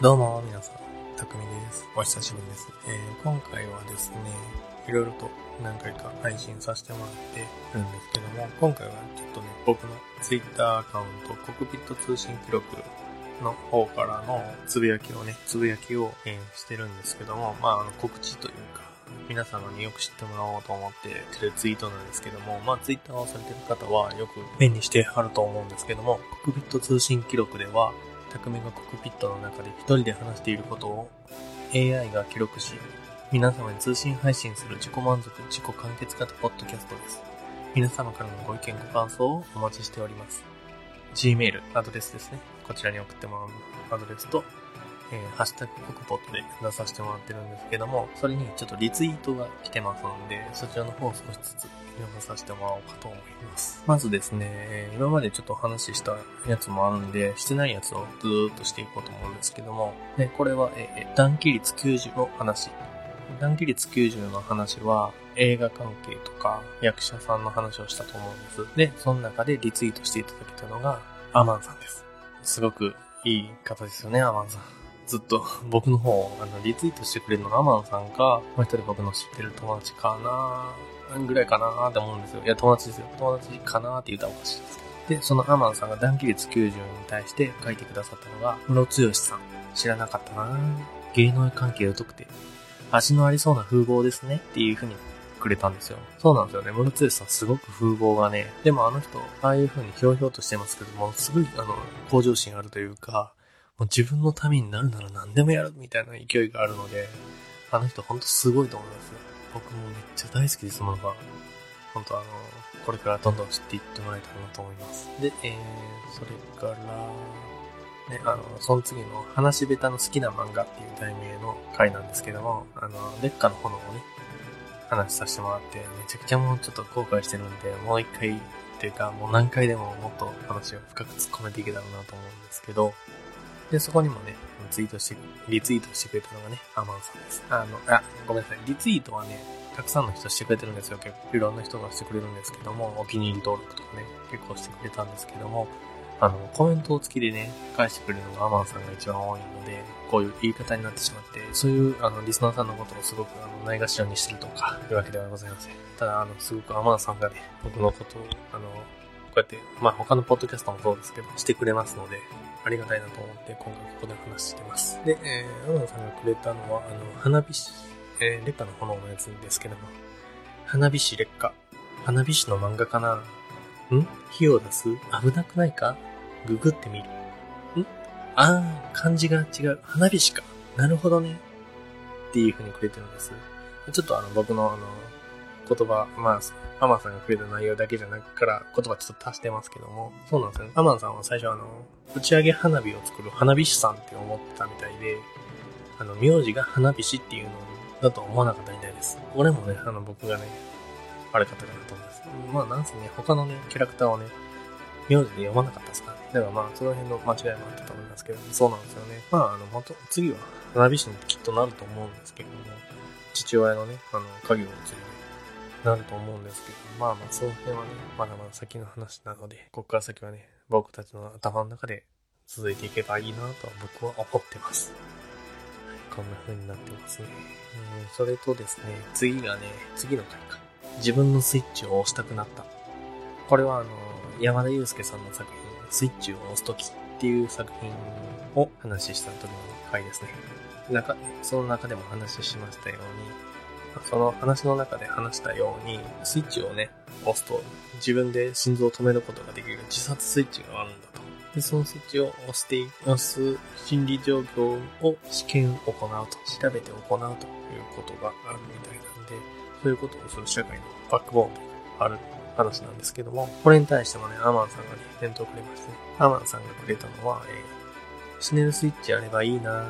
どうも、皆さん、たくみです。お久しぶりです。えー、今回はですね、いろいろと何回か配信させてもらってるんですけども、今回はちょっとね、僕の Twitter アカウント、コクピット通信記録の方からのつぶやきをね、つぶやきを、えー、してるんですけども、まあ、あの、告知というか、皆様によく知ってもらおうと思ってるツイートなんですけども、まあ、ツイッターをされてる方はよく目にしてはると思うんですけども、コクピット通信記録では、匠がコックピットの中で一人で話していることを AI が記録し、皆様に通信配信する自己満足、自己完結型ポッドキャストです。皆様からのご意見ご感想をお待ちしております。Gmail アドレスですね。こちらに送ってもらうアドレスと、えー、ハッシュタグコクポットで出させてもらってるんですけども、それにちょっとリツイートが来てますので、そちらの方を少しずつ読まさせてもらおうかと思います。まずですね、今までちょっと話したやつもあるんで、してないやつをずーっとしていこうと思うんですけども、で、これは、えー、断気率90の話。断気率90の話は、映画関係とか役者さんの話をしたと思うんです。で、その中でリツイートしていただけたのが、アマンさんです。すごくいい方ですよね、アマンさん。ずっと 僕の方、あの、リツイートしてくれるのがアマンさんか、もう一人僕の知ってる友達かなぐらいかなって思うんですよ。いや、友達ですよ。友達かなって言ったらおかしいですけど。で、そのアマンさんが断気率90に対して書いてくださったのが、ムロツヨシさん。知らなかったな芸能関係疎くて、味のありそうな風貌ですねっていう風にくれたんですよ。そうなんですよね。ムロツヨシさんすごく風貌がね、でもあの人、ああいう風にひょうひょうとしてますけども、すごい、あの、向上心あるというか、もう自分のためになるなら何でもやるみたいな勢いがあるので、あの人ほんとすごいと思いますよ。僕もめっちゃ大好きですものが。本当あの、これからどんどん知っていってもらえたらなと思います。で、えー、それから、ね、あの、その次の話下手の好きな漫画っていう題名の回なんですけども、あの、劣化の炎をね、話させてもらって、めちゃくちゃもうちょっと後悔してるんで、もう一回っていうか、もう何回でももっと話を深く突っ込めていけたらなと思うんですけど、で、そこにもね、ツイートして、リツイートしてくれたのがね、アマンさんです。あの、あ、ごめんなさい。リツイートはね、たくさんの人してくれてるんですよ。結構いろんな人がしてくれるんですけども、お気に入り登録とかね、結構してくれたんですけども、あの、コメント付きでね、返してくれるのがアマンさんが一番多いので、こういう言い方になってしまって、そういう、あの、リスナーさんのことをすごく、あの、ないがしろにしてるとか、いうわけではございません。ただ、あの、すごくアマンさんがね、僕のことを、あの、こうやって、まあ他のポッドキャストもそうですけど、してくれますので、ありがたいなと思って今回ここで話してます。で、えー、アナさんがくれたのは、あの、花火師、えー、劣化の炎のやつですけども、花火師劣化。花火師の漫画かな？ん？火を出す？危なくないか？ググってみる。ん？あー、漢字が違う。花火師か。なるほどね。っていう風にくれてるんです。ちょっとあの、僕のあの、言葉、まあ、アマンさんがくれた内容だけじゃなくから言葉ちょっと足してますけども、そうなんですよね。アマンさんは最初あの、打ち上げ花火を作る花火師さんって思ってたみたいで、あの、名字が花火師っていうのだと思わなかったみたいです。俺もね、あの、僕がね、あれかったかなと思います。まあ、なんせね、他のね、キャラクターをね、名字で読まなかったですかね。だからまあ、その辺の間違いもあったと思いますけど、そうなんですよね。まあ、あの、本当次は花火師にきっとなると思うんですけども、父親のね、あの、家業を継いで、なると思うんですけど、まあまあ、その辺はね、まだまだ先の話なので、ここから先はね、僕たちの頭の中で続いていけばいいなとは僕は思ってます。こんな風になってますね。えー、それとですね、次がね、次の回か。自分のスイッチを押したくなった。これはあの、山田祐介さんの作品、スイッチを押すときっていう作品を話した時の回ですね。中、その中でも話しましたように、その話の中で話したように、スイッチをね、押すと自分で心臓を止めることができる自殺スイッチがあるんだと。で、そのスイッチを押して、押す心理状況を試験を行うと、調べて行うということがあるみたいなんで、そういうことをする社会のバックボーンである話なんですけども、これに対してもね、アマンさんがね、返答くれましてね。アマンさんがくれたのは、えー、死ねるスイッチあればいいな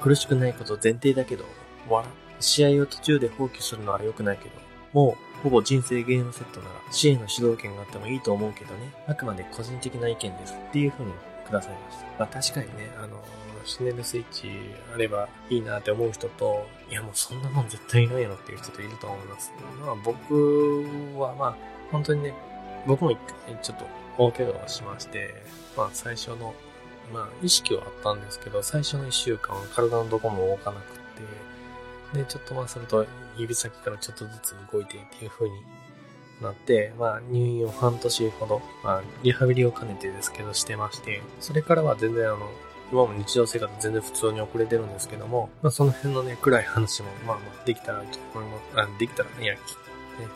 苦しくないこと前提だけど、笑試合を途中で放棄するのは良くないけど、もうほぼ人生ゲームセットなら支援の主導権があってもいいと思うけどね、あくまで個人的な意見ですっていう風にくださいました。まあ確かにね、あの、シネルスイッチあればいいなって思う人と、いやもうそんなもん絶対いないのっていう人といると思います。まあ僕はまあ本当にね、僕も一回ちょっと大怪我をしまして、まあ最初のまあ、意識はあったんですけど、最初の1週間は体のどこも動かなくて、で、ちょっとまあ、それと指先からちょっとずつ動いてっていう風になって、まあ、入院を半年ほど、まあ、リハビリを兼ねてですけどしてまして、それからは全然あの、今も日常生活全然普通に遅れてるんですけども、まあ、その辺のね、暗い話も、まあまあ、できたらと思います。あ、できたら、いや、ね、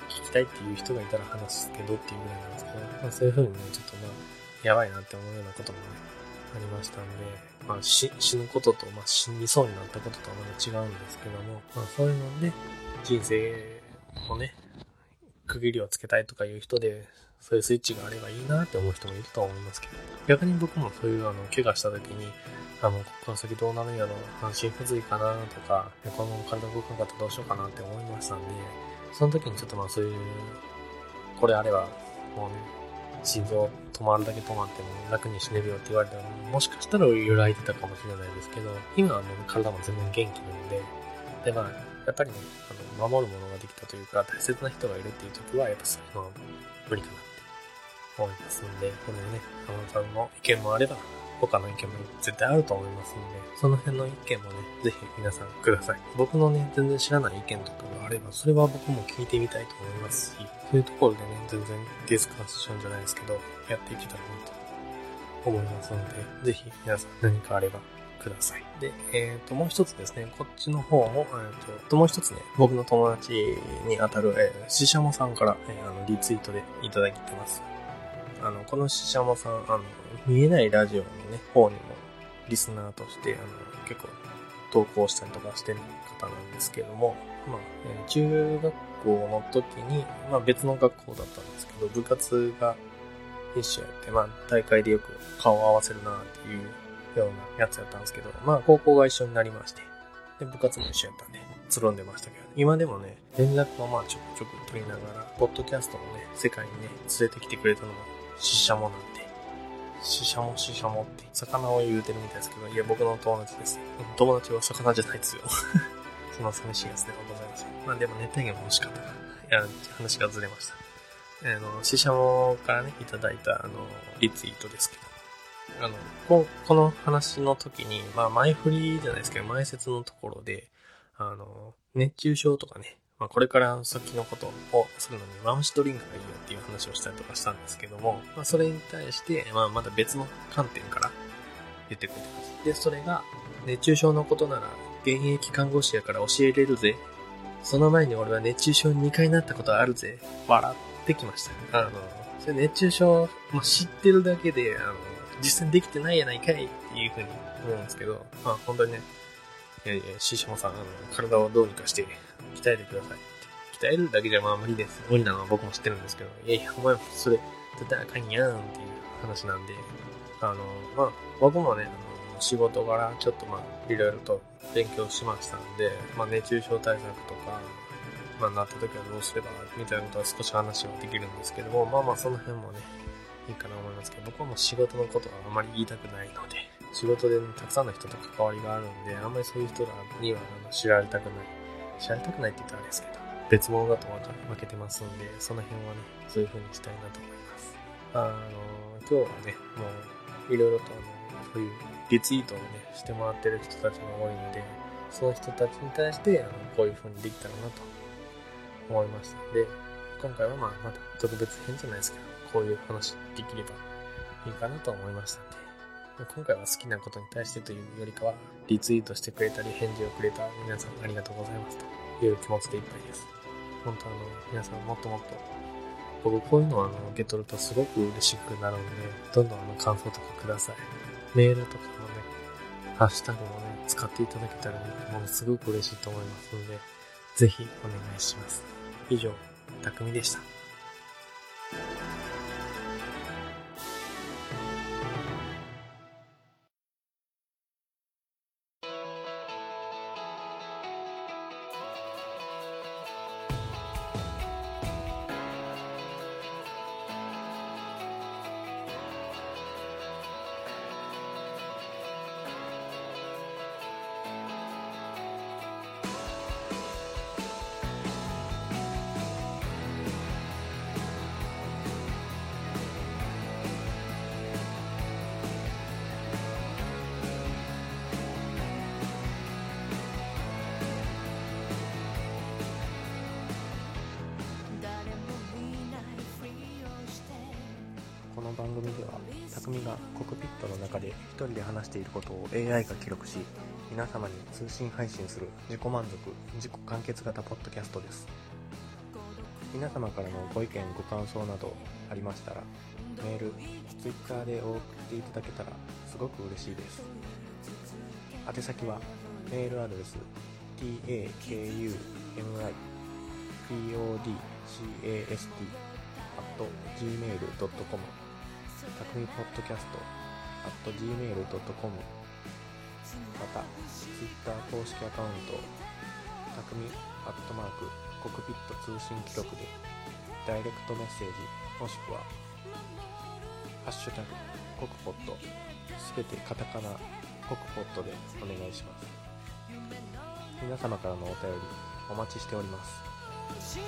聞きたいっていう人がいたら話すけどっていうぐらいなんですけど、まあ、そういう風にね、ちょっとまあ、やばいなって思うようなこともね、ありましたんで、まあ、死ぬことと、まあ、死にそうになったこととはまた違うんですけども、まあ、そういうので、人生をね、区切りをつけたいとかいう人で、そういうスイッチがあればいいなって思う人もいると思いますけど、逆に僕もそういうあの、怪我した時に、あの、ここから先どうなるんやろ、半身不随かなとか、この体動かなかったらどうしようかなって思いましたんで、その時にちょっとまあそういう、これあれば、もうね、心臓止まるだけ止まっても楽に死ねるよって言われたら、もしかしたら揺らいでたかもしれないですけど、今はもう体も全然元気なので、でまあ、やっぱりね、あの、守るものができたというか、大切な人がいるっていう時は、やっぱそういうのは無理かなって思いますんで、これね、浜田さんの意見もあれば、他の意見も絶対あると思いますんで、その辺の意見もね、ぜひ皆さんください。僕のね、全然知らない意見とかがあれば、それは僕も聞いてみたいと思いますし、そういうところでね、全然ディスカッションじゃないですけど、やっていけたらなと思いますので、ぜひ皆さん何かあればください。で、えっ、ー、と、もう一つですね、こっちの方も、えっ、ー、と、もう一つね、僕の友達に当たる、えー、ししゃもさんから、えー、あの、リツイートでいただいてます。あの、このししゃもさん、あの、見えないラジオのね、方にも、リスナーとして、あの、結構、投稿したりとかしてる方なんですけども、まあ、えー、中学校の時に、まあ別の学校だったんですけど、部活が一緒やって、まあ大会でよく顔を合わせるなっていうようなやつやったんですけど、まあ高校が一緒になりまして、で、部活も一緒やったんで、つるんでましたけど、今でもね、連絡をまあちょくちょく取りながら、ポッドキャストのね、世界にね、連れてきてくれたのが、シシャモなんで、シシャモシシャモって、魚を言うてるみたいですけど、いや、僕の友達です。友達は魚じゃないですよ。その寂しいやつではございません。まあでも熱帯魚も欲しかったから、いや、話がずれました。あの、シシャモからね、いただいた、あの、リツイートですけど、あの、ここの話の時に、まあ前振りじゃないですけど、前説のところで、あの、熱中症とかね、まあこれから先のことをするのにマムシドリンクがいいよっていう話をしたりとかしたんですけども、まあそれに対して、まあまだ別の観点から言ってくれてます。で、それが、熱中症のことなら、現役看護師やから教えれるぜ。その前に俺は熱中症に2回なったことあるぜ。笑ってきました。あの、それ熱中症、まあ、知ってるだけで、あの、実践できてないやないかいっていうふうに思うんですけど、まあ本当にね、いやいや、シシモさん、あの、体をどうにかして鍛えてください。鍛えるだけじゃまあ無理です。無理なのは僕も知ってるんですけど、いやいや、お前もそれ絶対あかんやんっていう話なんで、あの、まあ僕もね、あの仕事柄ちょっとまあいろいろと勉強しましたんで、まあ熱中症対策とか、まあなった時はどうすればみたいなことは少し話はできるんですけども、まあまあその辺もね、いいかなと思いますけど、僕はもう仕事のことはあまり言いたくないので、仕事で、ね、たくさんの人と関わりがあるんで、あんまりそういう人らにはあの知られたくない。知られたくないって言ったらあれですけど、別物だと分けてますんで、その辺はね、そういう風にしたいなと思います。あの、今日はね、もう、いろいろとあの、そういうリツイートをね、してもらってる人たちが多いので、その人たちに対して、あの、こういう風にできたらなと思いました。で、今回はまあ、また特別編じゃないですけど、こういう話できればいいかなと思いましたんで、今回は好きなことに対してというよりかは、リツイートしてくれたり、返事をくれた皆さんありがとうございますという気持ちでいっぱいです。本当あの、皆さんもっともっと、僕こういうのをあの受け取るとすごく嬉しくなるので、どんどんあの感想とかください。メールとかもね、ハッシュタグもね、使っていただけたらね、ものすごく嬉しいと思いますので、ぜひお願いします。以上、たくみでした。この番組では匠がコクピットの中で一人で話していることを AI が記録し皆様に通信配信する自己満足自己完結型ポッドキャストです。皆様からのご意見ご感想などありましたらメール Twitter で送っていただけたらすごく嬉しいです。宛先はメールアドレス takumi.podcast gmail.com たくみポッドキャスト at gmail.com また Twitter 公式アカウントたくみアットマークコクピット通信記録でダイレクトメッセージもしくはハッシュタグコクポットすべてカタカナコクポットでお願いします。皆様からのお便りお待ちしております。